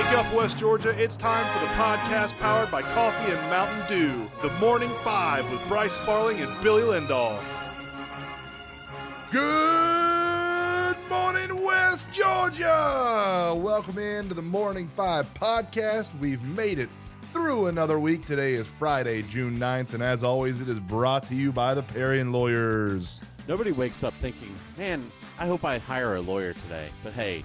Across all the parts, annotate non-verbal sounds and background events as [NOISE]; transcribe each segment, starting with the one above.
Wake up, West Georgia. It's time for the podcast powered by Coffee and Mountain Dew. The Morning Five with Bryce Sparling and Billy Lindahl. Good morning, West Georgia. Welcome into the Morning Five podcast. We've made it through another week. Today is Friday, June 9th, and as always, it is brought to you by the Parian Lawyers. Nobody wakes up thinking, man, I hope I hire a lawyer today. But hey,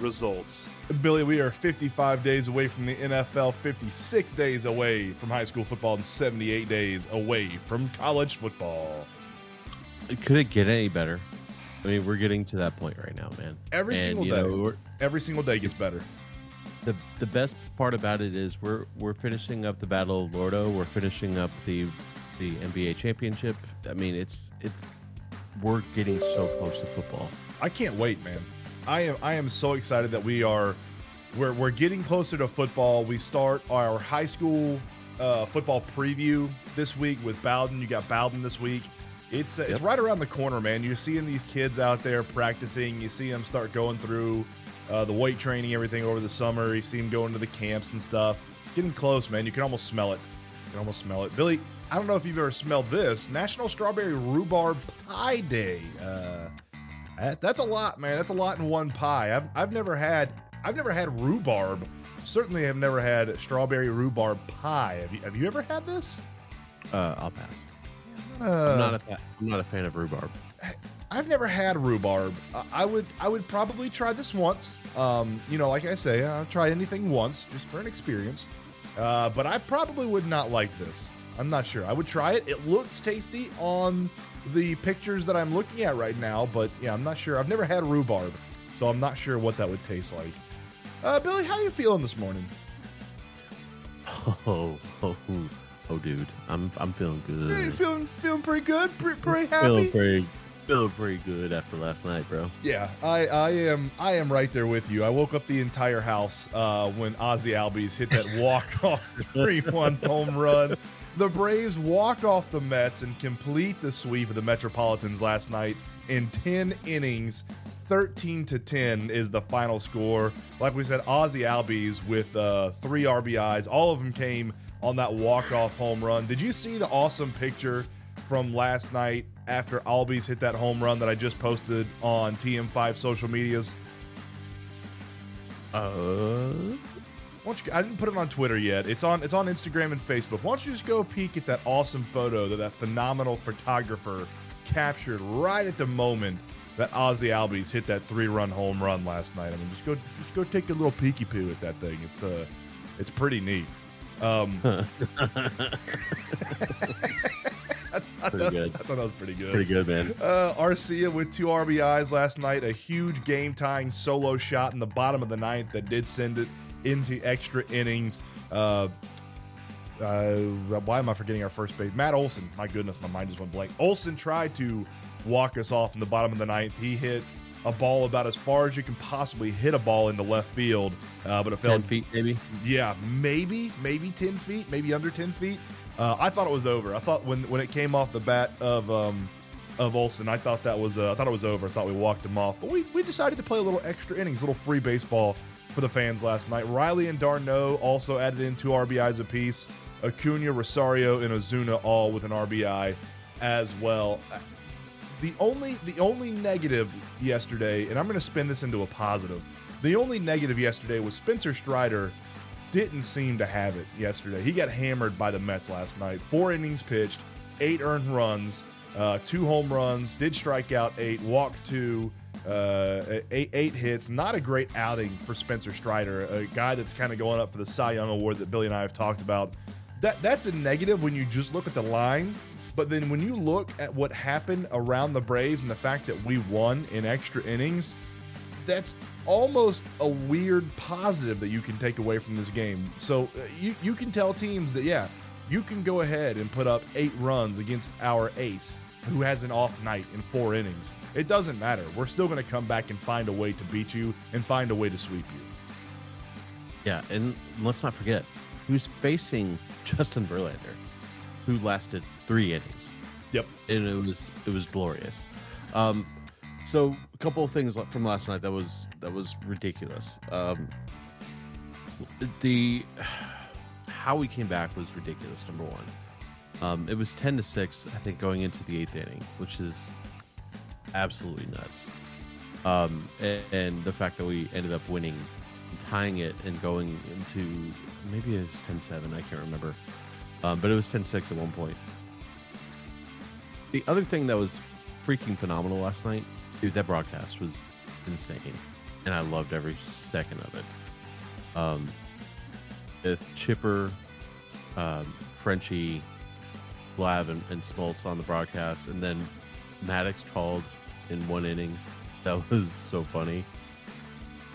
results. Billy, we are 55 days away from the NFL, 56 days away from high school football, and 78 days away from college football. Could it get any better? I mean, we're getting to that point right now, man. Every And, single day. know, Every single day gets better. the the best part about it is we're we're finishing up the Battle of Lordo. We're finishing up the the NBA championship. I mean, it's it's we're getting so close to football. I can't wait, man. I am I am so excited that we are we're we're getting closer to football. We start our high school uh, football preview this week with Bowdon. You got Bowdon this week. It's uh, it's right around the corner, man. You're seeing these kids out there practicing. You see them start going through uh, the weight training, everything over the summer. You see them going to the camps and stuff. It's getting close, man. You can almost smell it. You can almost smell it. Billy, I don't know if you've ever smelled this National Strawberry Rhubarb Pie Day. Uh, that's a lot, man. That's a lot in one pie. I've, I've never had I've never had rhubarb. Certainly, have never had strawberry rhubarb pie. Have you Have you ever had this? Uh, I'll pass. Uh, I'm not a I'm not a fan of rhubarb. I've never had rhubarb. I- I would I would probably try this once. Um, you know, like I say, I'll try anything once just for an experience. Uh, but I probably would not like this. I'm not sure. I would try it. It looks tasty on the pictures that I'm looking at right now, but yeah, I'm not sure. I've never had rhubarb, so I'm not sure what that would taste like. Uh, Billy, how you feeling this morning? Oh, oh, oh, oh, dude, I'm I'm feeling good. Yeah, you feeling feeling pretty good, pretty, pretty happy. feeling pretty feeling pretty good after last night, bro. Yeah, I, I am I am right there with you. I woke up the entire house uh, when Ozzy Albies hit that walk [LAUGHS] off three one home run. The Braves walk off the Mets and complete the sweep of the Metropolitans last night in ten innings. 13 to 10 is the final score. Like we said, Ozzy Albies with uh, three RBIs. All of them came on that walk-off home run. Did you see the awesome picture from last night after Albies hit that home run that I just posted on TM5 social medias? Uh, Why don't you, I didn't put it on Twitter yet. It's on it's on Instagram and Facebook. Why don't you just go peek at that awesome photo that that phenomenal photographer captured right at the moment that Ozzy Albies hit that three run home run last night. I mean, just go just go take a little peeky poo at that thing. It's uh it's pretty neat. Um, [LAUGHS] I, Pretty thought, good. I thought that was pretty good. pretty good, man. Uh, Arcia with two RBIs last night, a huge game tying solo shot in the bottom of the ninth that did send it into extra innings. Uh, uh, why am I forgetting our first base? Matt Olson. My goodness, my mind just went blank. Olson tried to walk us off in the bottom of the ninth. He hit a ball about as far as you can possibly hit a ball into left field, uh, but it fell Ten feet, maybe. yeah, maybe, maybe ten feet, maybe under ten feet. Uh, I thought it was over. I thought when when it came off the bat of um, of Olson, I thought that was uh, I thought it was over. I thought we walked him off, but we we decided to play a little extra innings, a little free baseball for the fans last night. Riley and d'Arnaud also added in two RBIs apiece. Acuna, Rosario, and Ozuna all with an RBI as well. The only the only negative yesterday, and I'm going to spin this into a positive. The only negative yesterday was Spencer Strider didn't seem to have it yesterday. He got hammered by the Mets last night. Four innings pitched, eight earned runs, uh, two home runs, did strike out eight, walked two, uh, eight, eight hits. Not a great outing for Spencer Strider, a guy that's kind of going up for the Cy Young Award that Billy and I have talked about. That that's a negative when you just look at the line. But then when you look at what happened around the Braves and the fact that we won in extra innings, that's almost a weird positive that you can take away from this game. So uh, you you can tell teams that yeah, you can go ahead and put up eight runs against our ace who has an off night in four innings. It doesn't matter. We're still going to come back and find a way to beat you and find a way to sweep you. Yeah, and let's not forget, who's facing Justin Verlander, who lasted three innings. Yep. and it was it was glorious. Um, so a couple of things from last night that was that was ridiculous. Um, the how we came back was ridiculous. Number one, um, it was ten to six, I think, going into the eighth inning, which is absolutely nuts. Um, and, and the fact that we ended up winning, tying it, and going into maybe it was 10-7, I can't remember, um, but it was 10-6 at one point. The other thing that was freaking phenomenal last night, dude, that broadcast was insane, and I loved every second of it. Um, with Chipper, um, Frenchie, Glav, and, and Smoltz on the broadcast, and then Maddux called in one inning. That was so funny.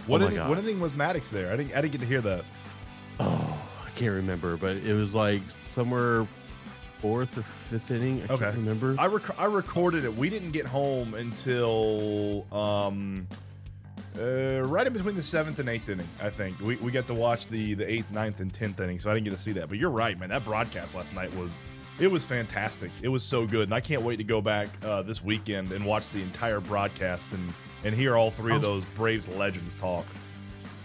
What Oh inning, what inning was Maddux there? I didn't I didn't get to hear that. Oh, I can't remember, but it was like somewhere fourth or fifth inning. I Okay. can't remember. I rec- I recorded it. We didn't get home until um, uh, right in between the seventh and eighth inning. I think we, we got to watch the the eighth, ninth, and tenth inning. So I didn't get to see that. But you're right, man. That broadcast last night was it was fantastic. It was so good, and I can't wait to go back uh, this weekend and watch the entire broadcast and and hear all three of those Braves legends talk.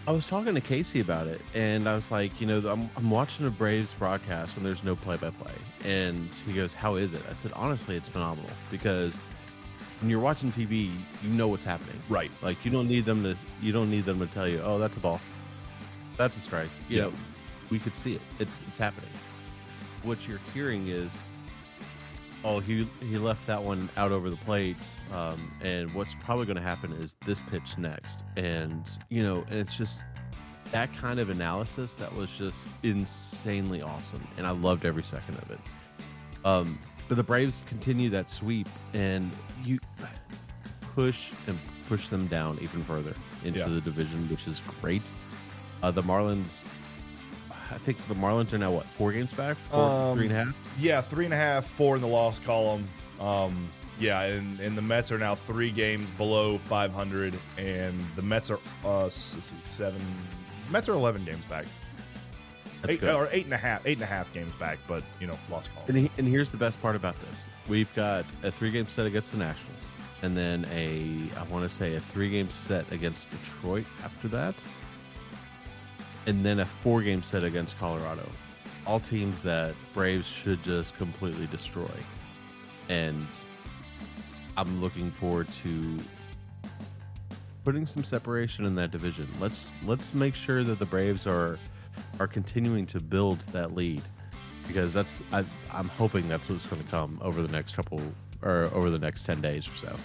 I was talking to Casey about it, and I was like, you know, I'm, I'm watching a Braves broadcast, and there's no play-by-play. And he goes, "How is it?" I said, "Honestly, it's phenomenal because when you're watching TV, you know what's happening. Right. Like you don't need them to you don't need them to tell you, "Oh, that's a ball. That's a strike." You Yeah. know, we could see it. It's it's happening. What you're hearing is, "Oh, he he left that one out over the plate." Um, and what's probably going to happen is this pitch next, and you know, and it's just that kind of analysis that was just insanely awesome, and I loved every second of it. Um, but the Braves continue that sweep, and you push and push them down even further into Yeah. the division, which is great. Uh, the Marlins, I think the Marlins are now what four games back, four, Um, three and a half. Yeah, three and a half, four in the loss column. Um, yeah, and, and the Mets are now three games below 500, and the Mets are uh, s- s- seven. Mets are 11 games back. That's eight, good. Or eight and a half, eight and a half games back, but you know, lost column. And, he, and here's the best part about this: we've got a three-game set against the Nationals, and then a I want to say a three-game set against Detroit after that, and then a four-game set against Colorado. All teams that Braves should just completely destroy, and I'm looking forward to putting some separation in that division. Let's let's make sure that the Braves are are continuing to build that lead because that's I, I'm hoping that's what's going to come over the next couple or over the next ten days or so.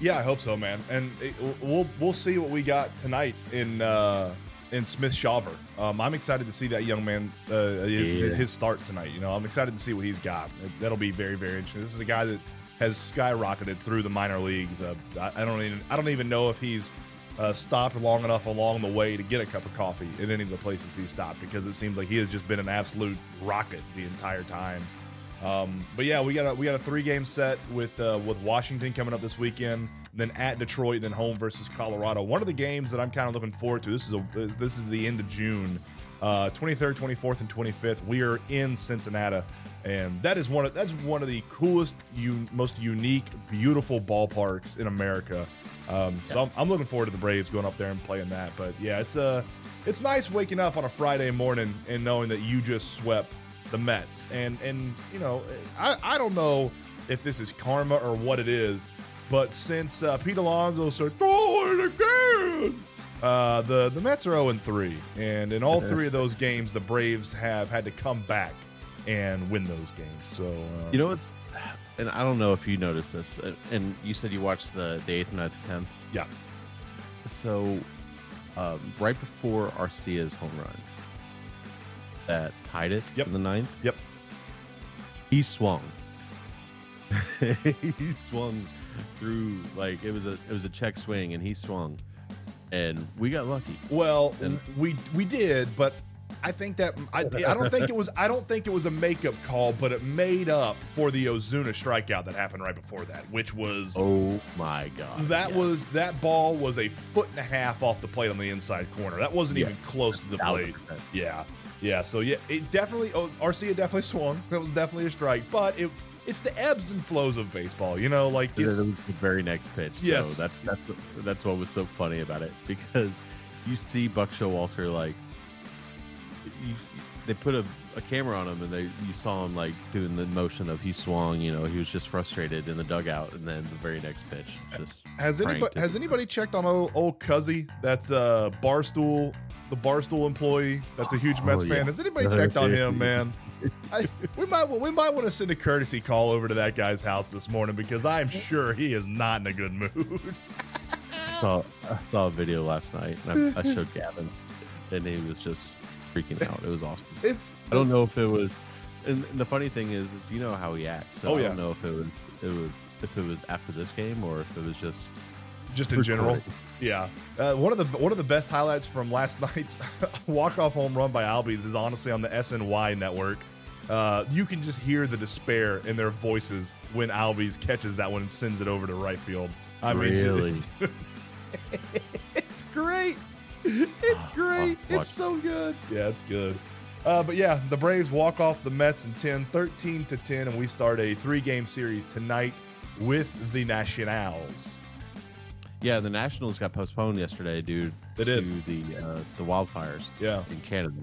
Yeah, I hope so, man. And it, we'll we'll see what we got tonight in uh, in Smith-Shawver. Um, I'm excited to see that young man uh, Yeah. his start tonight. You know, I'm excited to see what he's got. That'll be very very interesting. This is a guy that has skyrocketed through the minor leagues. Uh, I, I don't even I don't even know if he's uh, stopped long enough along the way to get a cup of coffee at any of the places he's stopped because it seems like he has just been an absolute rocket the entire time. Um, but yeah, we got a we got a three game set with uh, with Washington coming up this weekend, then at Detroit, then home versus Colorado. One of the games that I'm kind of looking forward to. This is a this is the end of June, uh, 23rd, 24th, and 25th. We are in Cincinnati, and that is one of that's one of the coolest, most unique, beautiful ballparks in America. Um, so I'm, I'm looking forward to the Braves going up there and playing that. But yeah, it's uh, it's nice waking up on a Friday morning and knowing that you just swept the Mets. And and you know, I, I don't know if this is karma or what it is, but since uh, Pete Alonso started throw it again, uh, the the Mets are 0 and 3, and in all three of those games, the Braves have had to come back and win those games. So uh, You know what's, and I don't know if you noticed this, uh, and you said you watched the the eighth, ninth, and tenth. yeah, So, um, right before Arcia's home run, that tied it Yep. in the ninth, yep, he swung. [LAUGHS] he swung through like it was a it was a check swing, and he swung, and we got lucky. Well, And- we we did, but I think that I, I don't think it was I don't think it was a makeup call, but it made up for the Ozuna strikeout that happened right before that, which was Oh my god! that yes. was that ball was a foot and a half off the plate on the inside corner. That wasn't Yeah. even close to the plate. Yeah, yeah. So yeah, it definitely oh, Arcia definitely swung. That was definitely a strike, but it it's the ebbs and flows of baseball. You know, like it's then it was the very next pitch. Yes. so that's that's that's what was so funny about it because you see Buck Showalter like you, they put a, a camera on him and they you saw him like doing the motion of he swung. You know, he was just frustrated in the dugout, and then the very next pitch just Has anybody has anybody checked on old, old Cuzzy? That's uh Barstool, the Barstool employee. That's a huge Mets Oh, fan. Has anybody checked on him, man? [LAUGHS] I, we might we might want to send a courtesy call over to that guy's house this morning because I'm sure he is not in a good mood. saw I saw a video last night and I, I showed Gavin, and he was just freaking out. It was awesome. It's I don't know if it was, and the funny thing is, is you know how he acts. So Oh, I yeah. don't know if it was, it was, if it was after this game or if it was just just in general. recording. Yeah, uh, one of the one of the best highlights from last [LAUGHS] night's [LAUGHS] walk off home run by Albies is honestly on the SNY network. Uh, you can just hear the despair in their voices when Albies catches that one and sends it over to right field. I mean, Really? [LAUGHS] it's great. It's great. watch. It's so good. Yeah, it's good. Uh, but yeah, the Braves walk off the Mets in 10, 13 to 10, and we start a three game series tonight with the Nationals. Yeah, the Nationals got postponed yesterday dude. They to did. the uh, the wildfires Yeah. in Canada.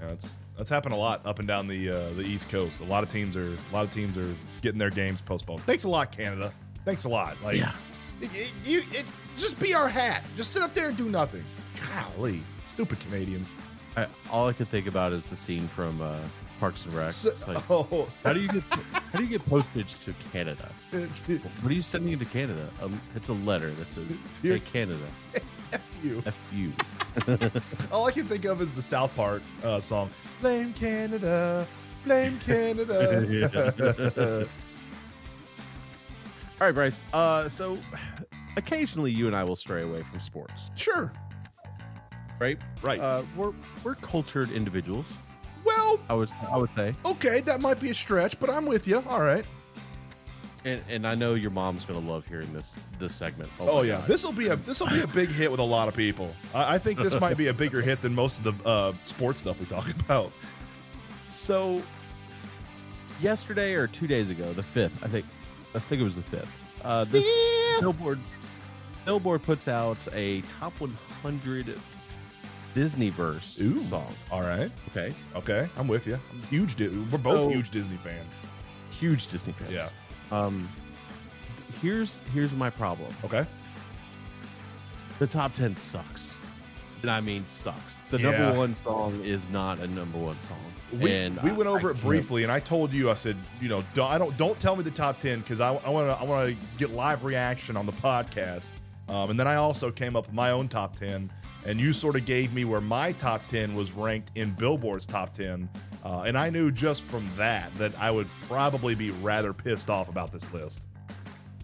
Yeah, it's that's happened a lot up and down the uh, the East Coast. A lot of teams are a lot of teams are getting their games postponed. Thanks a lot, Canada. Thanks a lot. Like, Yeah. it, it- you it, just be our hat. Just sit up there and do nothing. Golly, stupid Canadians. I, all I could think about is the scene from uh, Parks and Rec. So- like, oh, how do you get how do you get postage to Canada? [LAUGHS] What are you sending to Canada? A, it's a letter that says, Dear- "Hey Canada, [LAUGHS] you. f you." [LAUGHS] All I can think of is the South Park uh, song. Blame Canada. Blame Canada. [LAUGHS] All right, Bryce. Uh, so occasionally you and I will stray away from sports, sure. right? Right. Uh, we're we're cultured individuals. well, I would I would say, okay, that might be a stretch, but I'm with you. All right. And and I know your mom's gonna love hearing this this segment. Oh, my yeah, this will be a this will be a big hit with a lot of people. I, I think this might be a bigger hit than most of the uh, sports stuff we talk [LAUGHS] about. So yesterday or two days ago, the fifth, I think, I think it was the fifth. Uh, this Billboard Billboard puts out a top 100 Disney verse song. All right, Okay, okay, I'm with you. I'm huge. Di- we're both So- huge Disney fans. huge Disney fans. Yeah. Um, here's here's my problem. Okay. The top 10 sucks. And I mean sucks. The Yeah. number one song is not a number one song. We, and we I- went over I it briefly, and I told you, I said, you know, don't, I don't don't tell me the top ten because I want to I want to get live reaction on the podcast. Um, and then I also came up with my own top ten, and you sort of gave me where my top ten was ranked in Billboard's top ten, uh, and I knew just from that that I would probably be rather pissed off about this list.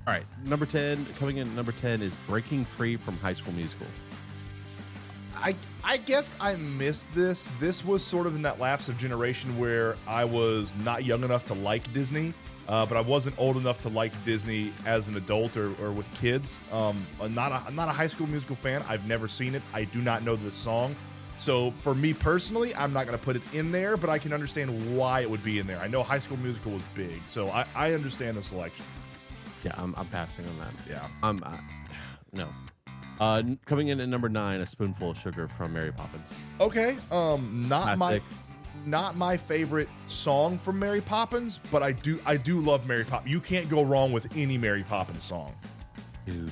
All right, number 10, coming in at number 10 is Breaking Free from High School Musical. I I guess I missed this. This was sort of in that lapse of generation where I was not young enough to like Disney, uh, but I wasn't old enough to like Disney as an adult or, or with kids. Um, I'm not a, I'm not a High School Musical fan. I've never seen it. I do not know this song. So for me personally, I'm not going to put it in there, but I can understand why it would be in there. I know High School Musical was big, so I, I understand the selection. Yeah, I'm, I'm passing on that. Yeah. Um, I, [SIGHS] no. Uh, coming in at number nine, a spoonful of sugar from Mary Poppins. Okay. Um, not my not my favorite song from Mary Poppins, but I do I do love Mary Poppins. You can't go wrong with any Mary Poppins song. Dude,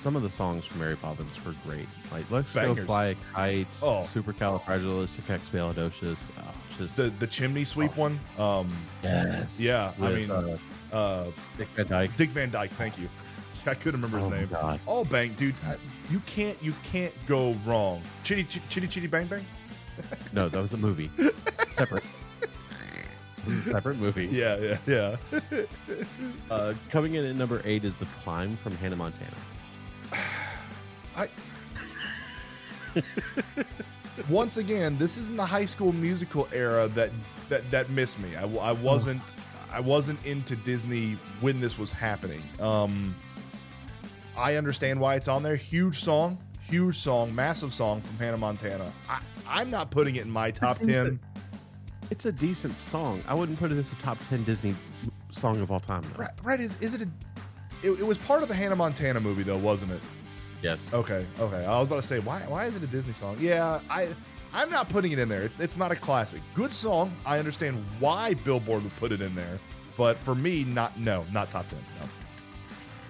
some of the songs from Mary Poppins were great. Like Let's Bangers. Go Fly a Kite, Oh. Supercalifragilisticexpialidocious. Oh, just The the chimney sweep one. Um, yes. yeah. I mean, uh, uh, Dick Van Dyke. Dick Van Dyke. Thank you. [LAUGHS] I couldn't remember his Oh name. God. All bang, dude. I- You can't you can't go wrong. Chitty Ch- Chitty Chitty Bang Bang. [LAUGHS] No, that was a movie. Separate. Separate movie. [LAUGHS] Yeah, yeah, yeah. Uh, coming in at number eight is The Climb from Hannah Montana. Once again, this isn't the high school musical era that that that missed me. I, I wasn't I wasn't into Disney when this was happening. Um, I understand why it's on there. Huge song, huge song, massive song from Hannah Montana. I, I'm not putting it in my top ten. It's a decent song. I wouldn't put it as a top ten Disney song of all time. Though. Right, right? Is is it a? It, it was part of the Hannah Montana movie, though, wasn't it? Yes. Okay, okay. I was about to say, why why is it a Disney song? Yeah, I I'm not putting it in there. It's it's not a classic. Good song. I understand why Billboard would put it in there, but for me, not no, not top ten. No.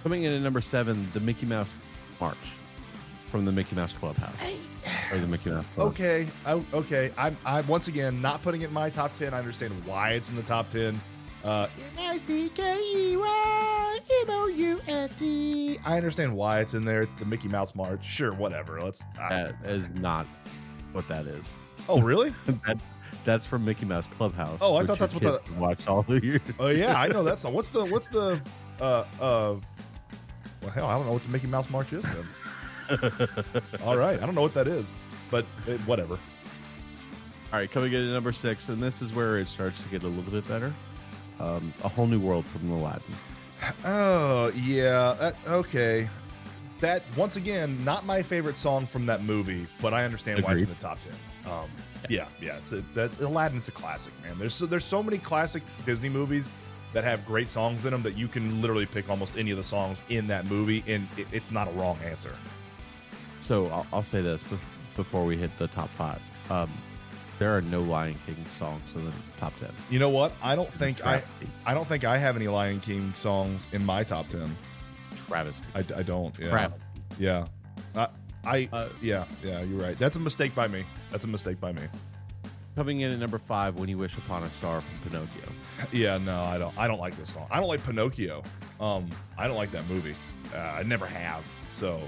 Coming in at number seven, the Mickey Mouse March from the Mickey Mouse Clubhouse or the Mickey Mouse. Club. Okay, I, okay. I'm I once again not putting it in my top ten. I understand why it's in the top ten. Uh, I C K E Y M O U S E. I understand why it's in there. It's the Mickey Mouse March. Sure, whatever. Let's. I, That is not what that is. oh, really? [LAUGHS] that, that's from Mickey Mouse Clubhouse. Oh, I which thought that's what kids watched all the years. Oh yeah, I know that song. [LAUGHS] What's the what's the uh uh well hell, I don't know what the Mickey Mouse March is then. [LAUGHS] All right, I don't know what that is, but eh, whatever. All right, coming in at number six, and this is where it starts to get a little bit better. Um, a whole new world from Aladdin. Oh yeah, that, okay. That once again, not my favorite song from that movie, but I understand why it's in the top ten. Um, yeah, yeah, it's a, that Aladdin's a classic, man. There's so, there's so many classic Disney movies that have great songs in them that you can literally pick almost any of the songs in that movie, and it, it's not a wrong answer. So I'll, I'll say this before we hit the top five. Um, there are no Lion King songs in the top ten. You know what? I don't think I I don't think I have any Lion King songs in my top ten. Travis, I, I don't. Yeah. Travesty. Yeah. I, I Uh, yeah yeah. You're right. That's a mistake by me. That's a mistake by me. Coming in at number five, "When You Wish Upon a Star" from Pinocchio. [LAUGHS] Yeah. No, I don't. I don't like this song. I don't like Pinocchio. Um, I don't like that movie. Uh, I never have. So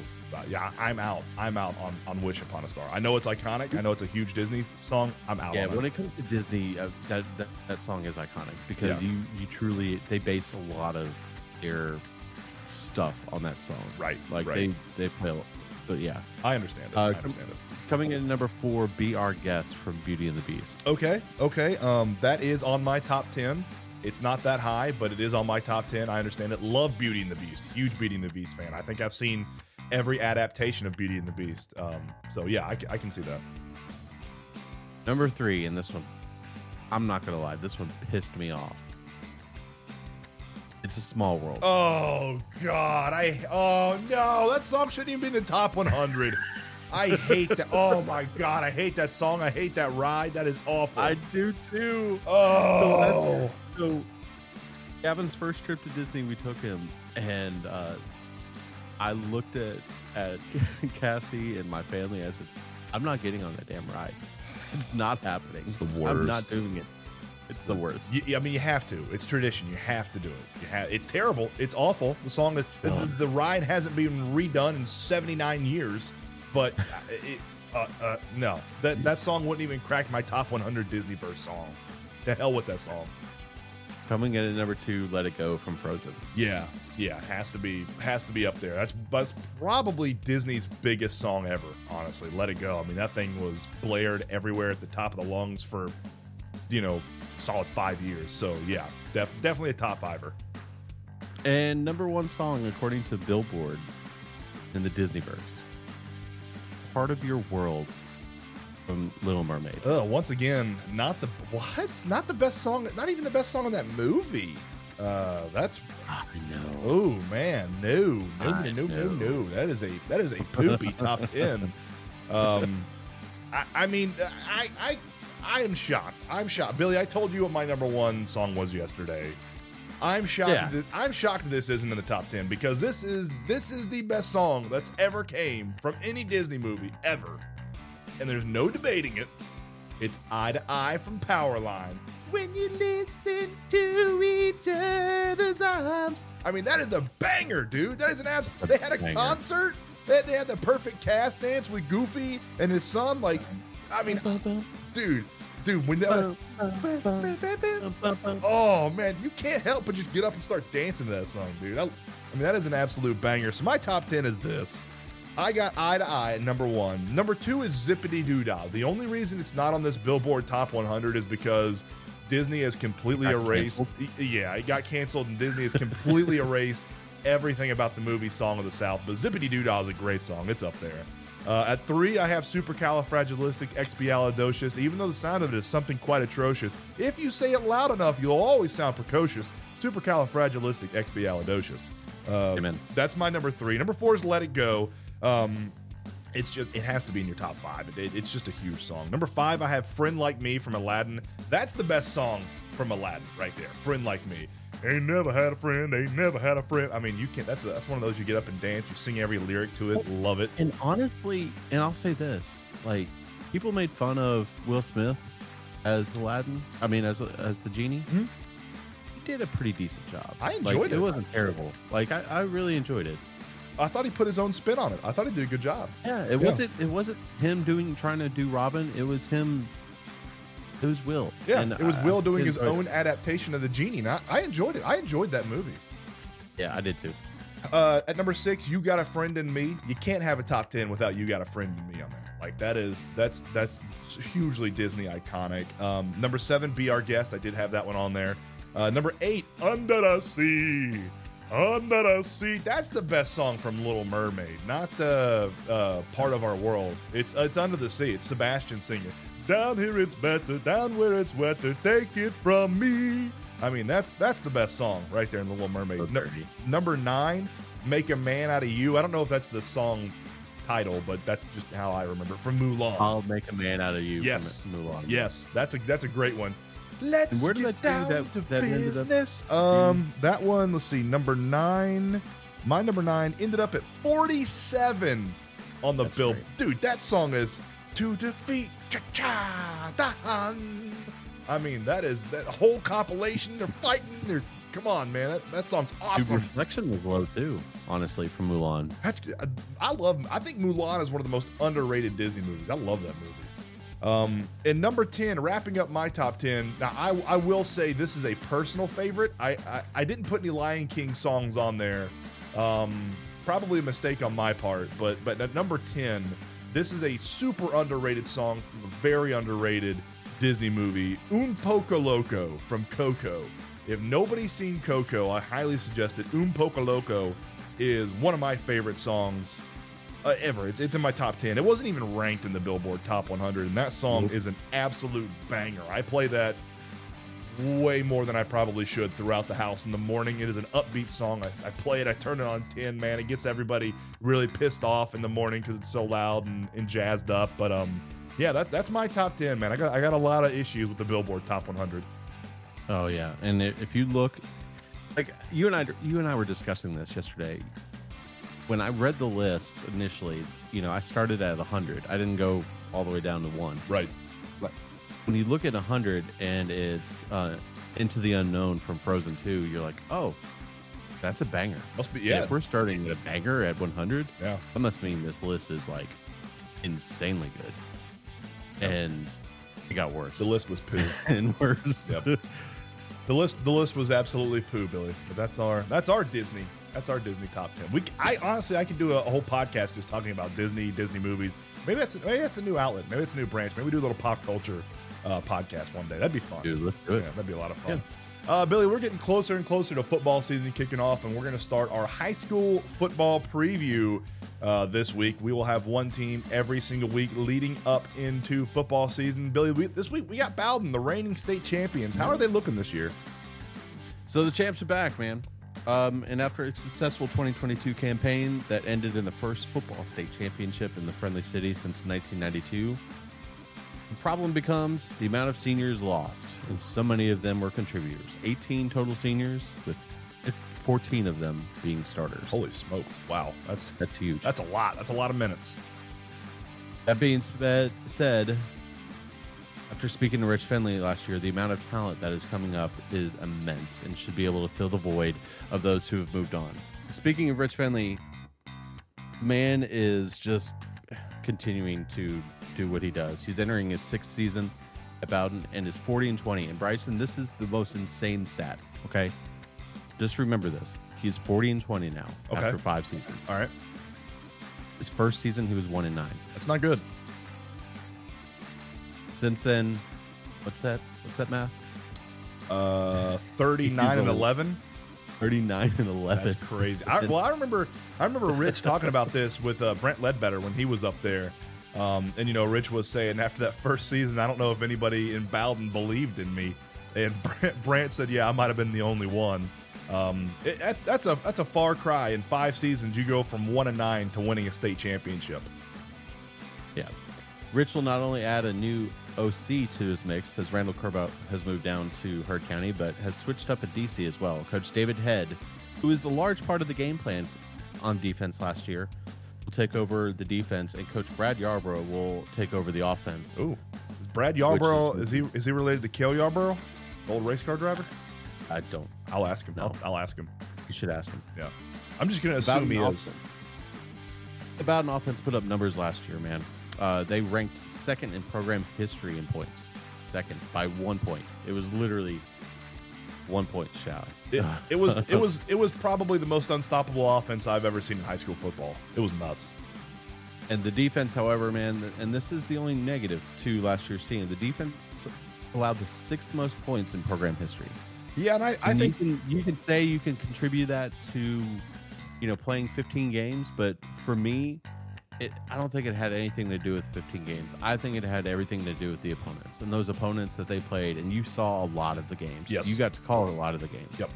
yeah, I'm out. I'm out on on Wish Upon a Star. I know it's iconic. I know it's a huge Disney song. I'm out. Yeah, when it. it comes to Disney, uh, that, that that song is iconic because Yeah. you you truly they base a lot of their stuff on that song. Right. Like right. they they play. a- But yeah, I understand it. Uh, I understand it. coming in number four, "Be Our Guest" from Beauty and the Beast. Okay, okay. Um, that is on my top ten. It's not that high, but it is on my top ten. I understand it. Love Beauty and the Beast. Huge Beauty and the Beast fan. I think I've seen every adaptation of Beauty and the Beast. Um, so yeah, I, I can see that. Number three, and this one, I'm not gonna lie, this one pissed me off. It's a small world. Oh God, I oh no, that song shouldn't even be in the top 100. I hate that. Oh my God, I hate that song. I hate that ride. That is awful. I do too. oh. So, Gavin's first trip to Disney, we took him, and uh, I looked at at [LAUGHS] Cassie and my family. I said, "I'm not getting on that damn ride. It's not happening. It's the worst. I'm not doing it. It's the worst." You, I mean, you have to. It's tradition. You have to do it. It's terrible. It's awful. The song, is, the, [LAUGHS] the, the ride hasn't been redone in 79 years, but it, uh, uh, no, that that song wouldn't even crack my top 100 Disney verse songs. To hell with that song. Coming in at number two, "Let It Go" from Frozen. Yeah, yeah, has to be has to be up there. That's that's probably Disney's biggest song ever. Honestly, Let It Go. I mean, that thing was blared everywhere at the top of the lungs for, you know, solid five years. So yeah, def- definitely a top fiver. And number one song, according to Billboard, in the Disneyverse, "Part of Your World" from Little Mermaid. Oh, once again, not the what? Not the best song. Not even the best song in that movie. Uh, that's I know. oh man, no, no, I no, no, no, know. no. That is a that is a poopy top [LAUGHS] ten. Um, I, I mean, I I I am shocked. I'm shocked, Billy. I told you what my number one song was yesterday. I'm shocked. Yeah. That, I'm shocked that this isn't in the top ten because this is this is the best song that's ever came from any Disney movie ever, and there's no debating it. It's Eye to Eye from Powerline. When you listen to each other's arms. I mean, that is a banger, dude. That is an absolute. They had a banger. concert. They, they had the perfect cast dance with Goofy and his son. Like, I mean, dude, dude, when that. Oh man, you can't help but just get up and start dancing to that song, dude. I, I mean, that is an absolute banger. So my top ten is this. I got Eye to Eye at number one. Number two is Zippity Doo Dah. The only reason it's not on this Billboard Top 100 is because Disney has completely Got erased. canceled? Yeah, it got canceled, and Disney has completely [LAUGHS] erased everything about the movie Song of the South. But Zippity Doo Dah is a great song. It's up there. Uh, at three, I have Supercalifragilisticexpialidocious. Even though the sound of it is something quite atrocious, if you say it loud enough, you'll always sound precocious. Supercalifragilisticexpialidocious. Uh, Amen. That's my number three. Number four is Let It Go. Um, it's just it has to be in your top five. It- it- it's just a huge song. Number five, I have "Friend Like Me" from Aladdin. That's the best song from Aladdin right there. "Friend Like Me." Ain't never had a friend. Ain't never had a friend. I mean, you can. That's that's one of those you get up and dance. You sing every lyric to it. Love it. And honestly, and I'll say this: like people made fun of Will Smith as Aladdin. I mean, as as the genie. Mhm. He did a pretty decent job. I Like, enjoyed it. It wasn't terrible. Like I, I really enjoyed it. I thought he put his own spin on it. I thought he did a good job. Yeah, it Yeah. wasn't. It wasn't him doing trying to do Robin. It was him. It was Will. Yeah, And it was I- Will I doing his own it. adaptation of the genie. And I, I enjoyed it. I enjoyed that movie. Yeah, I did too. Uh, at number six, you got a friend in me. You can't have a top ten without you got a friend in me on there. Like that is that's that's hugely Disney iconic. Um, number seven, be our guest. I did have that one on there. Uh, number eight, under the sea, under the sea. That's the best song from Little Mermaid, not the uh, part of our world. It's it's under the sea. It's Sebastian singing. Down here it's better, down where it's wetter. Take it from me. I mean, that's that's the best song right there in the Little Mermaid. Dirty. number nine, "Make a Man Out of You." I don't know if that's the song title, but that's just how I remember it from Mulan. I'll make a man out of you. Yes. From Mulan. yes, that's a that's a great one. Let's And where did get that do down that- to that business. Um, that one. Let's see, number nine. My number nine ended up at forty-seven on the That's bill. great. Dude, that song is "To Defeat Cha Cha Dan." I mean, that is that whole compilation. They're fighting. They're come on, man. That, that song's Dude, awesome. reflection was low too. Honestly, from Mulan. That's I love. I think Mulan is one of the most underrated Disney movies. I love that movie. Um, and number ten, wrapping up my top ten. Now, I I will say this is a personal favorite. I I, I didn't put any Lion King songs on there. Um, probably a mistake on my part. But but at number ten, this is a super underrated song from a very underrated Disney movie, Un Poco Loco from Coco. If nobody's seen Coco, I highly suggest it. Un Poco Loco is one of my favorite songs uh, ever. It's, it's in my top 10. It wasn't even ranked in the Billboard Top 100, and that song Nope. is an absolute banger. I play that way more than I probably should throughout the house in the morning. It is an upbeat song. I, I play it, I turn it on 10, man. It gets everybody really pissed off in the morning because it's so loud and, and jazzed up. But um, yeah, that, that's my top 10, man. I got I got a lot of issues with the Billboard Top 100. Oh yeah, and if you look, like you and I, you and I were discussing this yesterday. When I read the list initially, you know, I started at 100. I didn't go all the way down to one. Right. When you look at 100 and it's uh, Into the Unknown from Frozen 2, you're like, oh, that's a banger. Must be, And yeah. If we're starting at a banger at 100, Yeah. that must mean this list is like insanely good. And it got worse. The list was poo. [LAUGHS] and worse. Yep. The list, the list was absolutely poo, Billy. But that's our, that's our Disney, that's our Disney top ten. We, I honestly, I could do a, a whole podcast just talking about Disney, Disney movies. Maybe that's, maybe that's a new outlet. Maybe it's a new branch. Maybe we do a little pop culture uh, podcast one day. That'd be fun. Dude, let's do Yeah, that'd be a lot of fun. Uh, Billy, we're getting closer and closer to football season kicking off, and we're going to start our high school football preview uh, this week. We will have one team every single week leading up into football season. Billy, we, this week we got Bowdon, the reigning state champions. How are they looking this year? So the champs are back, man. Um, and after a successful 2022 campaign that ended in the first football state championship in the friendly city since 1992, the problem becomes the amount of seniors lost, and so many of them were contributors. 18 total seniors, with 14 of them being starters. Holy smokes! Wow, that's That's huge. that's a lot. That's a lot of minutes. That being said, after speaking to Rich Finley last year, the amount of talent that is coming up is immense and should be able to fill the void of those who have moved on. Speaking of Rich Finley, man is just continuing to do what he does. He's entering his sixth season at Bowdon and is 40 and 20. And Bryson, this is the most insane stat, okay? Just remember this. He's 40 and 20 now Okay. after five seasons. All right. His first season, he was one and nine. That's not good. Since then, what's that? What's that math? Uh, 39 and old. 11. Thirty-nine and eleven. That's [LAUGHS] crazy. I, well, I remember, I remember Rich talking about this with uh, Brent Ledbetter when he was up there, um, and you know, Rich was saying after that first season, I don't know if anybody in Bowdon believed in me, and [LAUGHS] Brent, Brent said, "Yeah, I might have been the only one." Um, it, that, that's a that's a far cry. In five seasons, you go from one and nine to winning a state championship. Yeah. Rich will not only add a new OC to his mix, as Randall Kerbout has moved down to Heard County, but has switched up at DC as well. Coach David Head, who is a large part of the game plan on defense last year, will take over the defense, and Coach Brad Yarborough will take over the offense. Ooh, is Brad Yarborough is, he is he related to Cale Yarborough, old race car driver? I don't. I'll ask him. No. I'll, I'll ask him. You should ask him. Yeah, I'm just gonna About assume he an is. off- The Bowdon offense put up numbers last year, man. Uh, they ranked second in program history in points. Second by one point. It was literally one point shy. It, it was it was it was probably the most unstoppable offense I've ever seen in high school football. It was nuts. And the defense, however, man, and this is the only negative to last year's team. The defense allowed the sixth most points in program history. Yeah, and I, I And think you can you can say you can contribute that to, you know, playing 15 games, but for me, it I don't think it had anything to do with 15 games. I think it had everything to do with the opponents and those opponents that they played. And you saw a lot of the games. Yes. you got to call a lot of the games. Yep.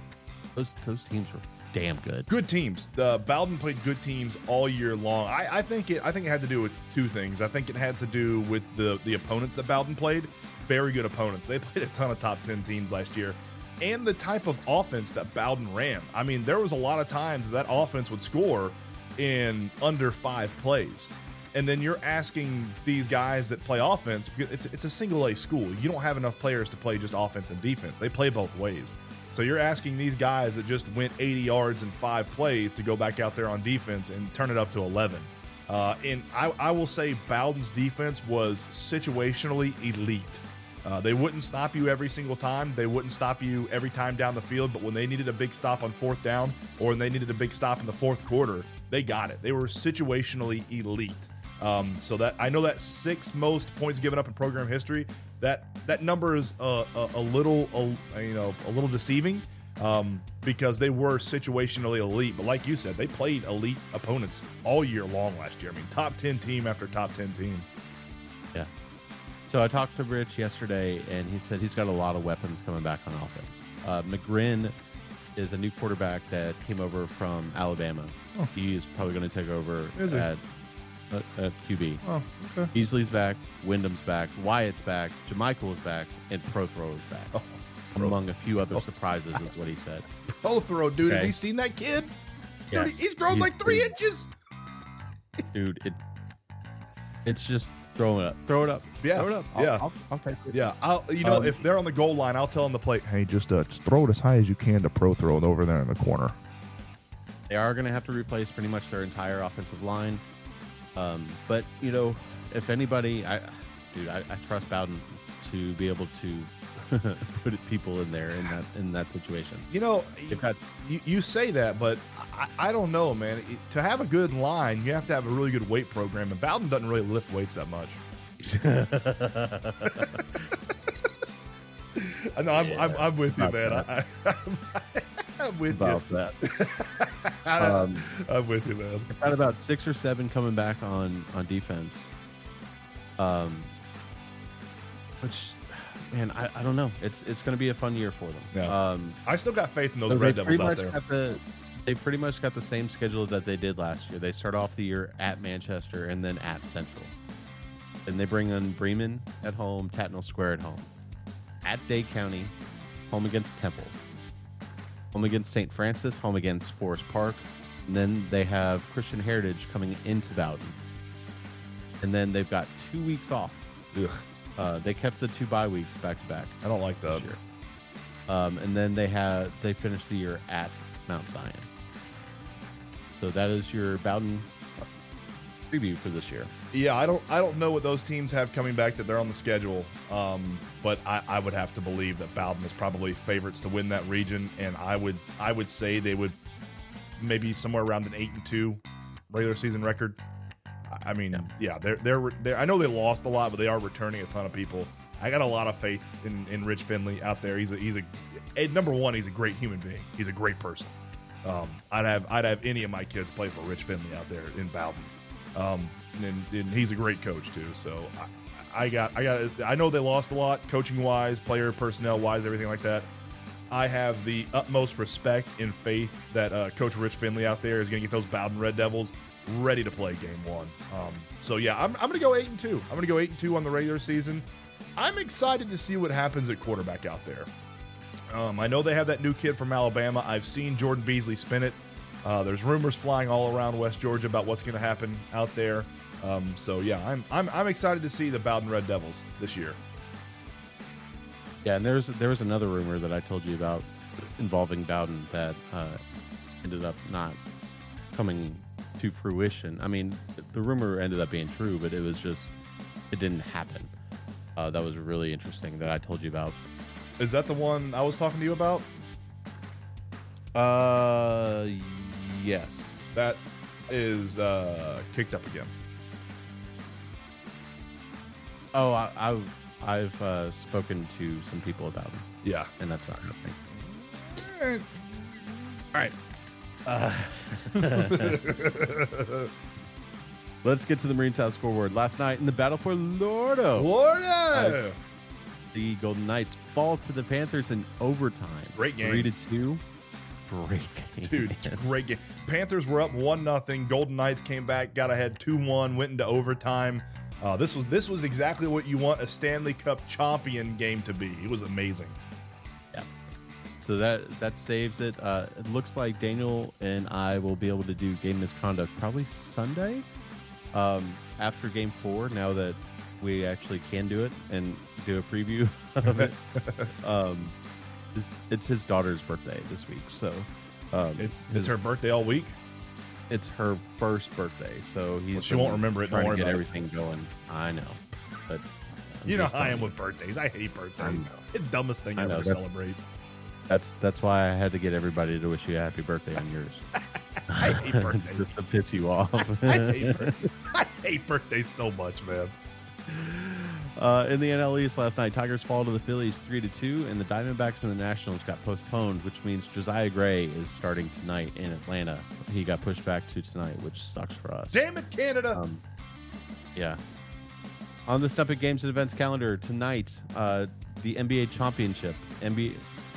Those those teams were damn good. good teams. The Bowdon played good teams all year long. I, I think it I think it had to do with two things. I think it had to do with the the opponents that Bowdon played. Very good opponents. They [LAUGHS] played a ton of top 10 teams last year. And the type of offense that Bowdon ran. I mean, there was a lot of times that offense would score in under five plays. And then you're asking these guys that play offense because it's it's a single A school. You don't have enough players to play just offense and defense. They play both ways. So you're asking these guys that just went 80 yards in five plays to go back out there on defense and turn it up to 11. Uh, and I, I will say Bowdon's defense was situationally elite. Uh, they wouldn't stop you every single time. They wouldn't stop you every time down the field. But when they needed a big stop on fourth down or when they needed a big stop in the fourth quarter, they got it. They were situationally elite. Um, so that I know that sixth most points given up in program history. That that number is a, a, a little, a, you know, a little deceiving um, because they were situationally elite. But like you said, they played elite opponents all year long last year. I mean, top ten team after top ten team. Yeah. So I talked to Rich yesterday, and he said he's got a lot of weapons coming back on offense. Uh, McGrin is a new quarterback that came over from Alabama. Oh. He is probably going to take over Is he? at, at, at QB. Oh, okay. Beasley's back, Wyndham's back, Wyatt's back, Jamichael is back, and Prothrow is back. Oh, Pro- among a few other Oh. surprises, is what he said. [LAUGHS] Pro throw, dude. Have Okay. you seen that kid? Dude, Yes. he's grown He's like three inches. [LAUGHS] Dude, it, it's just throw it up. Throw it up. Yeah, Throw it up. I'll, yeah. I'll, I'll take it. Yeah, I'll, you know, Um, if they're on the goal line, I'll tell them to play. Hey, just uh, just throw it as high as you can to pro throw it over there in the corner. They are going to have to replace pretty much their entire offensive line. Um, but you know, if anybody, I, dude, I, I trust Bowdon to be able to [LAUGHS] put people in there in that in that situation. You know, They've got you, you say that, but I, I don't know, man. To have a good line, you have to have a really good weight program, and Bowdon doesn't really lift weights that much. [LAUGHS] [LAUGHS] I know, I'm, I'm, I'm with you, About man. I, I, I'm with about that. [LAUGHS] you. Um, I'm with you, man. Got about six or seven coming back on on defense. Um, which, man, I, I don't know. It's it's going to be a fun year for them. Yeah. Um, I still got faith in those so Red Devils out there. the they pretty much got the same schedule that they did last year. They start off the year at Manchester and then at Central. And they bring in Bremen at home, Tattnall Square at home. At Day County, home against Temple. Home against St. Francis, home against Forest Park. And then they have Christian Heritage coming into Bowdon. And then they've got two weeks off. Uh, they kept the two bye weeks back to back I don't like that. year. Um, and then they had they finished the year at Mount Zion. So that is your Bowdon preview for this year. Yeah, I don't I don't know what those teams have coming back that they're on the schedule. Um, but I, I would have to believe that Bowdon is probably favorites to win that region, and I would I would say they would maybe somewhere around an eight and two regular season record. I mean, yeah, they're they're they're. I know they lost a lot, but they are returning a ton of people. I got a lot of faith in, in Rich Finley out there. He's a he's a number one. He's a great human being. He's a great person. Um, I'd have I'd have any of my kids play for Rich Finley out there in Bowdon. Um, and, and he's a great coach too. So I, I got I got I know they lost a lot coaching wise, player personnel wise, everything like that. I have the utmost respect and faith that uh, Coach Rich Finley out there is going to get those Bowdon Red Devils ready to play Game One. Um, so yeah, I'm, I'm going to go eight and two. I'm going to go eight and two on the regular season. I'm excited to see what happens at quarterback out there. Um, I know they have that new kid from Alabama. I've seen Jordan Beasley spin it. Uh, there's rumors flying all around West Georgia about what's going to happen out there. Um, so yeah, I'm, I'm I'm excited to see the Bowdon Red Devils this year. Yeah, and there's there was another rumor that I told you about involving Bowdon that uh, ended up not coming to fruition. I mean, the rumor ended up being true, but it was just it didn't happen. Uh, that was really interesting that I told you about. Is that the one I was talking to you about? Uh, yes. That is uh, kicked up again. Oh, I, I've I've uh, spoken to some people about him, Yeah. and that's not happening. All right. Uh, [LAUGHS] let's get to the Marine South scoreboard. Last night in the battle for Lordo, Florida. the Golden Knights fall to the Panthers in overtime. Great game. three to two. Great game, Dude, it's a great game. Panthers were up one nothing. Golden Knights came back, got ahead two one, went into overtime. Uh, this was this was exactly what you want a Stanley Cup champion game to be. It was amazing. Yeah. So that that saves it. Uh, it looks like Daniel and I will be able to do game misconduct probably Sunday um, after game four. Now that we actually can do it and do a preview [LAUGHS] of it. [LAUGHS] um, it's, it's his daughter's birthday this week, so um, It's his- it's her birthday all week. it's her first birthday. So he's Well, she won't remember it. Don't Trying to get about it. everything going. I know, but I'm You know how I am with birthdays. I hate birthdays. I. It's the dumbest thing I ever know, to that's- celebrate. That's that's why I had to get everybody to wish you a happy birthday on yours. [LAUGHS] I hate birthdays. [LAUGHS] Just to piss you off. I hate, [LAUGHS] I hate birthdays so much, man. Uh, in the NL East last night, Tigers fall to the Phillies three to two, and the Diamondbacks and the Nationals got postponed, which means Josiah Gray is starting tonight in Atlanta. He got pushed back to tonight, which sucks for us. Damn it, Canada. Um, yeah. On the Step Games and Events calendar tonight, uh, the NBA Championship. NBA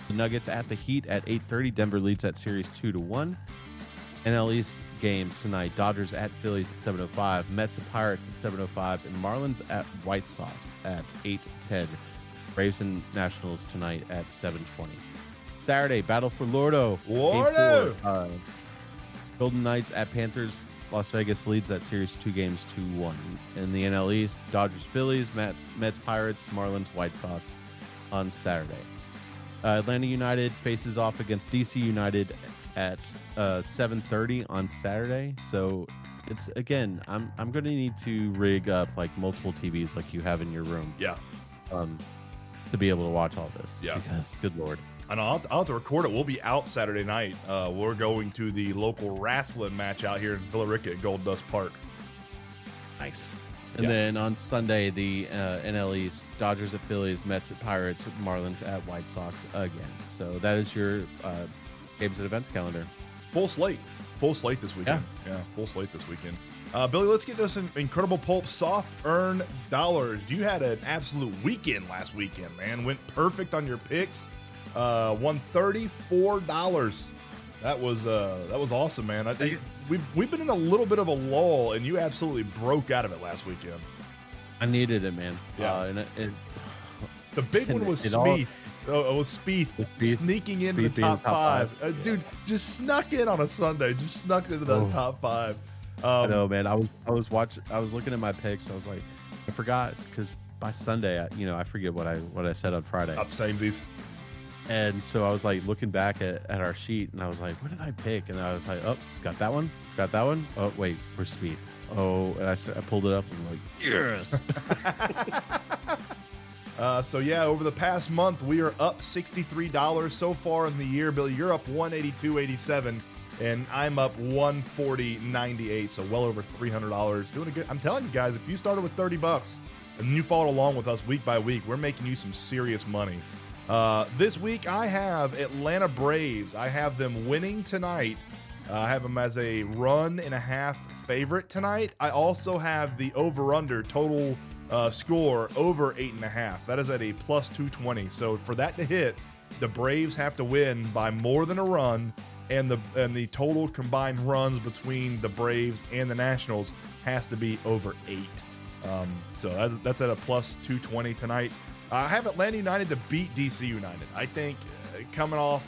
the Nuggets at the Heat at 8:30. Denver leads that series two to one. NL East games tonight: Dodgers at Phillies at 7:05, Mets at Pirates at 7:05, and Marlins at White Sox at 8:10. Braves and Nationals tonight at 7:20. Saturday, Battle for Lordo. Lordo! four, uh, Golden Knights at Panthers. Las Vegas leads that series two games to one. In the NL East, Dodgers, Phillies, Mets, Mets, Pirates, Marlins, White Sox on Saturday. Uh, Atlanta United faces off against DC United at uh, 7:30 on Saturday. So it's again, I'm I'm going to need to rig up like multiple TVs like you have in your room Yeah. um, to be able to watch all this. Yeah. Because good lord. And I'll, I'll have to record it. We'll be out Saturday night. Uh, we're going to the local wrestling match out here in Villa Rica at Gold Dust Park. Nice. And Yeah. then on Sunday, the uh, NL East, Dodgers at Phillies, Mets at Pirates, Marlins at White Sox again. So that is your uh, games and events calendar. Full slate. Full slate this weekend. Yeah, full slate this weekend. Uh, Billy, let's get some incredible pulp soft earn dollars. You had an absolute weekend last weekend, man. Went perfect on your picks. Uh, won thirty four dollars. That was uh, that was awesome, man. I think we've we've been in a little bit of a lull, and you absolutely broke out of it last weekend. I needed it, man. Yeah. Uh, and it, it, The big one And was it Oh, it was Spieth, Spieth- sneaking into the top, top five. five. Uh, Dude, just snuck in on a Sunday. Just snuck into the Oh. top five. I Um, know, man. I was I was watching. I was looking at my picks. I was like, I forgot because by Sunday, I, you know, I forget what I what I said on Friday. Up samesies. And so I was like looking back at, at our sheet, and I was like, what did I pick? And I was like, oh, got that one, got that one. Oh wait, where's Spieth? Oh, and I, I pulled it up and I'm like, yes. [LAUGHS] [LAUGHS] Uh, so yeah, over the past month, we are up sixty-three dollars so far in the year. Billy, you're up one eighty-two eighty-seven, and I'm up 140.98, so well over $300. Doing a good. I'm telling you guys, if you started with 30 bucks and you followed along with us week by week, we're making you some serious money. Uh, this week, I have Atlanta Braves. I have them winning tonight. Uh, I have them as a run and a half favorite tonight. I also have the over under total uh, score over eight and a half. That is at a plus 220. So for that to hit, the Braves have to win by more than a run, and the and the total combined runs between the Braves and the Nationals has to be over eight. Um, so that's, that's at a plus 220 tonight. I have Atlanta United to beat DC United. I think uh, coming off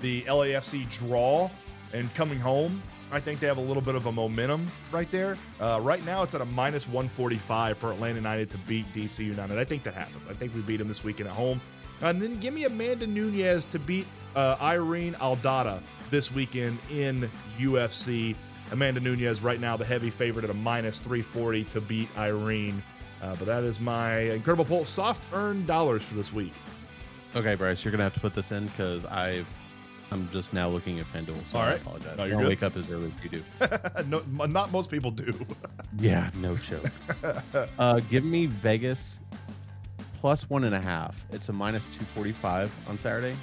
the LAFC draw and coming home, I think they have a little bit of a momentum right there. Uh, right now, it's at a minus 145 for Atlanta United to beat DC United. I think that happens. I think we beat them this weekend at home. And then give me Amanda Nunes to beat uh, Irene Aldana this weekend in UFC. Amanda Nunes, right now, the heavy favorite at a minus 340 to beat Irene. Uh, but that is my incredible Pulp. Soft earned dollars for this week. Okay, Bryce, you're gonna have to put this in because I've I'm just now looking at FanDuel, so All I apologize. No, I you're don't good. wake up as early as you do. [LAUGHS] no, not most people do. [LAUGHS] yeah, no joke. uh, give me Vegas plus one and a half. It's a minus two forty five on Saturday.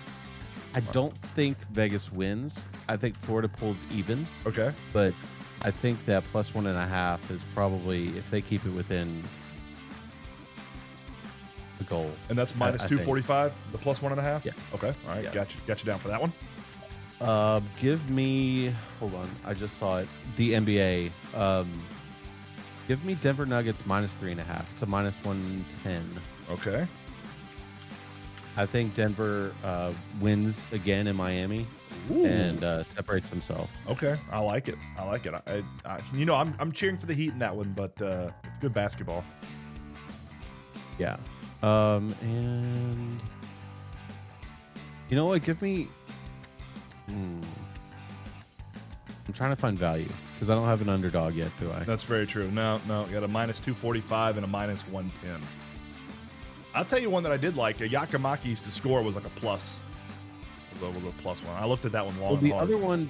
I don't think Vegas wins. I think Florida pulls even, okay. but I think that plus one and a half is probably if they keep it within the goal. And that's minus I think. 245, the plus one and a half? Yeah. Okay. All right. Yeah. Got you. Got you down for that one. Uh, give me. Hold on, I just saw it. The NBA. Um, give me Denver Nuggets minus three and a half. It's a minus one ten. Okay. I think Denver uh, wins again in Miami and uh, separates himself. Okay. I like it. I like it. I, I, you know, I'm, I'm cheering for the Heat in that one, but uh, it's good basketball. Yeah. Um, and you know what? Give me. Hmm. I'm trying to find value because I don't have an underdog yet, do I? That's very true. No, no. You got a minus 245 and a minus 110. I'll tell you one that I did like. A Yakamaki's to score was like a plus. Was a, was a plus one. I looked at that one long Well, the other one,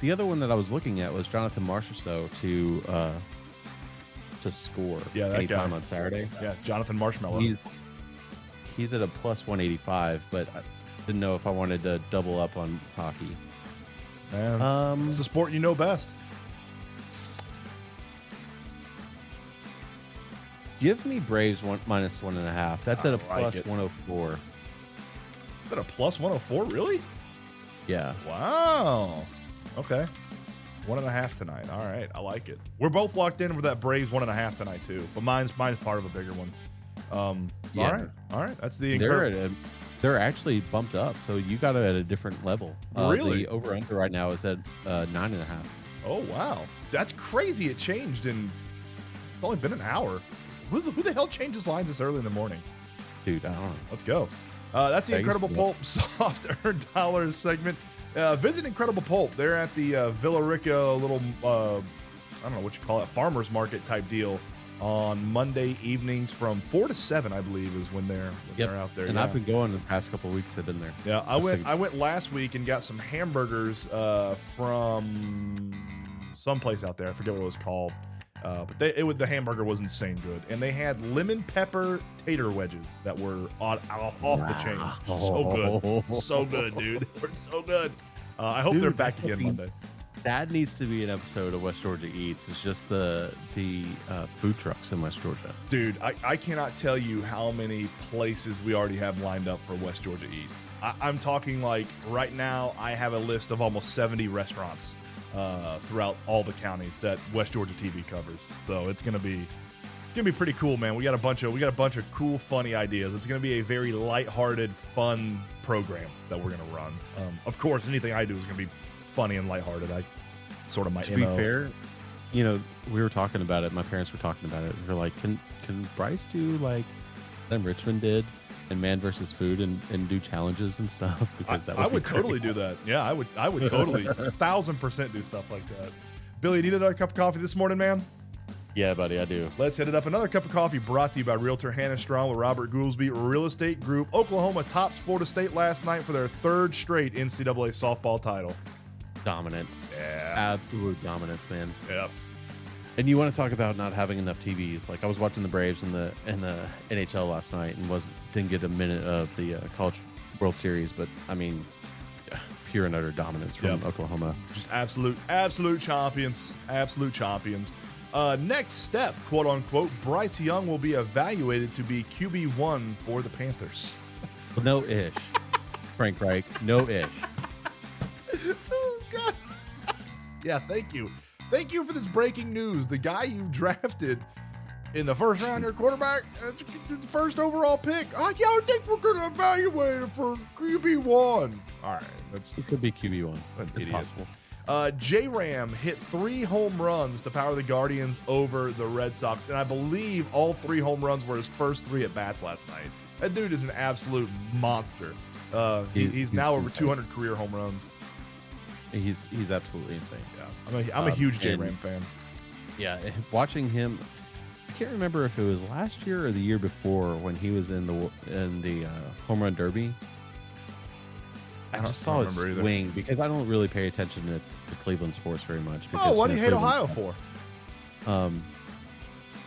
the other one that I was looking at was Jonathan Marchessault to uh, to score Yeah, that anytime guy. on Saturday. yeah, Jonathan Marshmallow. He's he's at a plus 185, but I didn't know if I wanted to double up on hockey. Man, it's, Um, it's the sport you know best. Give me Braves one minus one and a half. That's I at a like 104. Is that a plus 104? Really? Yeah. Wow. Okay. One and a half tonight. All right. I like it. We're both locked in for that Braves one and a half tonight too. But mine's mine's part of a bigger one. Um Yeah. all right. All right. That's the They're at a, they're actually bumped up, so you got it at a different level. Uh, Really? The over under right now is at uh, nine and a half. Oh wow. That's crazy. It changed in it's only been an hour. Who the, who the hell changes lines this early in the morning? Dude, I don't know. Let's go. Uh, that's the Incredible Pulp [LAUGHS] soft earned dollars segment. Uh, visit Incredible Pulp. They're at the uh, Villa Rica little, uh, I don't know what you call it, farmers market type deal on Monday evenings from four to seven, I believe, is when they're when Yep. they're out there. And yeah. I've been going the past couple weeks. They've been there. Yeah, I Let's went. I went last week and got some hamburgers uh, from someplace out there. I forget what it was called, uh, but they, it was, the hamburger was insane good, and they had lemon pepper tater wedges that were on, off, off the chain. So good, so good, dude. [LAUGHS] They were so good. Uh, I hope Dude, they're back again Monday. That needs to be an episode of West Georgia Eats. It's just the the uh, food trucks in West Georgia. Dude, I, I cannot tell you how many places we already have lined up for West Georgia Eats. I, I'm talking like right now, I have a list of almost 70 restaurants uh, throughout all the counties that West Georgia TV covers. So it's gonna be it's gonna be pretty cool, man. We got a bunch of we got a bunch of cool, funny ideas. It's gonna be a very lighthearted, fun program that we're gonna run. Um, of course, anything I do is gonna be funny and lighthearted. I sort of my To be fair, you know, we were talking about it. My parents were talking about it. They're like, "Can can Bryce do like that Richman did and Man versus Food and, and do challenges and stuff?" I, [LAUGHS] Because that I would great. totally do that. Yeah, I would. I would totally, [LAUGHS] thousand percent do stuff like that. Billy, you need another cup of coffee this morning, man? Yeah, buddy, I do. Let's hit it up. Another cup of coffee brought to you by Realtor Hannah Strawn with Robert Goolsby Real Estate Group. Oklahoma tops Florida State last night for their third straight NCAA softball title. Dominance, Yeah. absolute dominance, man. Yep. And you want to talk about not having enough TVs? Like I was watching the Braves in the in the NHL last night and was didn't get a minute of the uh, College World Series, but I mean, [SIGHS] pure and utter dominance from Yep. Oklahoma. Just absolute, absolute champions. Absolute champions. Uh, next step, quote unquote, Bryce Young will be evaluated to be QB1 for the Panthers. [LAUGHS] No ish, Frank Reich, no ish. [LAUGHS] yeah, thank you. Thank you for this breaking news. The guy you [LAUGHS] drafted in the first round, your quarterback, uh, the first overall pick. I don't think we're going to evaluate it for QB1. All right, that's It could be QB one. It's idiot. possible. Uh, J Ram hit three home runs to power the Guardians over the Red Sox, and I believe all three home runs were his first three at bats last night. That dude is an absolute monster. Uh, he, he's now over 200 career home runs. He's he's absolutely insane. Yeah, I'm a, I'm a Um, huge J Ram fan. Yeah, eh, watching him, I can't remember if it was last year or the year before when he was in the in the uh, home run derby. I, I just saw his remember either. swing because I don't really pay attention to, to Cleveland sports very much. Oh, what do you hate Cleveland- Ohio for? Um,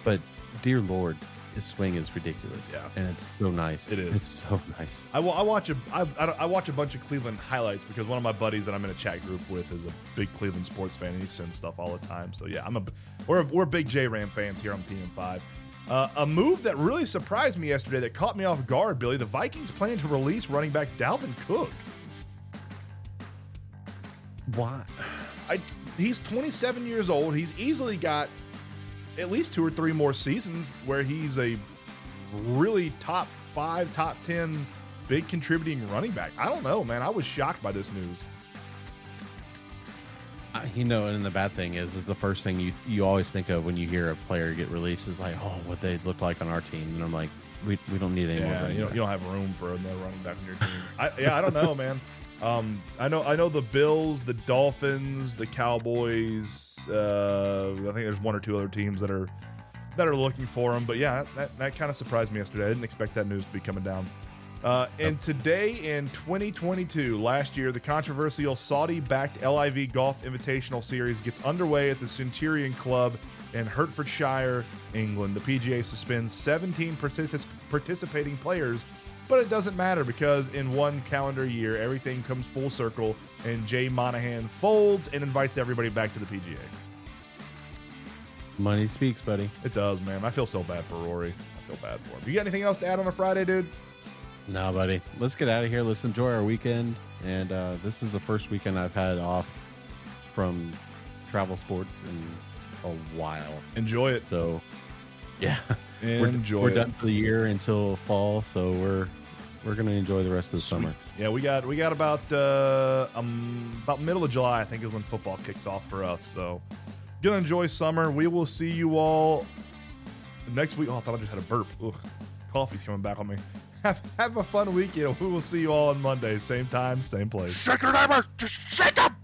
but dear Lord, his swing is ridiculous. Yeah. and it's so nice. It is. It's so nice. I, I watch a I, I, I watch a bunch of Cleveland highlights because one of my buddies that I'm in a chat group with is a big Cleveland sports fan and he sends stuff all the time. So yeah, I'm a we're we're big J Ram fans here on TM5. Uh, a move that really surprised me yesterday that caught me off guard, Billy. The Vikings plan to release running back Dalvin Cook. Why? I, he's 27 years old. He's easily got at least two or three more seasons where he's a really top five, top 10 big contributing running back. I don't know, man. I was shocked by this news. I, you know, and the bad thing is, is the first thing you you always think of when you hear a player get released is like, oh, what they look like on our team, and I'm like, we, we don't need any more. Yeah, you don't, you don't have room for another running back on your team. I, yeah, I don't know, man. [LAUGHS] Um, I know, I know the Bills, the Dolphins, the Cowboys. Uh, I think there's one or two other teams that are that are looking for him. But yeah, that, that kind of surprised me yesterday. I didn't expect that news to be coming down. Uh, and today in 2022, last year, the controversial Saudi-backed LIV Golf Invitational Series gets underway at the Centurion Club in Hertfordshire, England. The PGA suspends 17 particip- participating players, but it doesn't matter because in one calendar year, everything comes full circle, and Jay Monahan folds and invites everybody back to the PGA. Money speaks, buddy. It does, man. I feel so bad for Rory. I feel bad for him. You got anything else to add on a Friday, dude? No, buddy. Let's get out of here. Let's enjoy our weekend. And uh, this is the first weekend I've had off from travel sports in a while. Enjoy it. So, yeah, we're, Enjoy we're done for the year until fall. So we're we're gonna enjoy the rest of the summer. Yeah, we got we got about uh um about middle of July, I think is when football kicks off for us. So gonna enjoy summer. We will see you all next week. Oh, I thought I just had a burp. Ugh. Coffee's coming back on me. [LAUGHS] Have have a fun weekend. We will see you all on Monday, same time, same place. Shake your neighbors! Just shake them!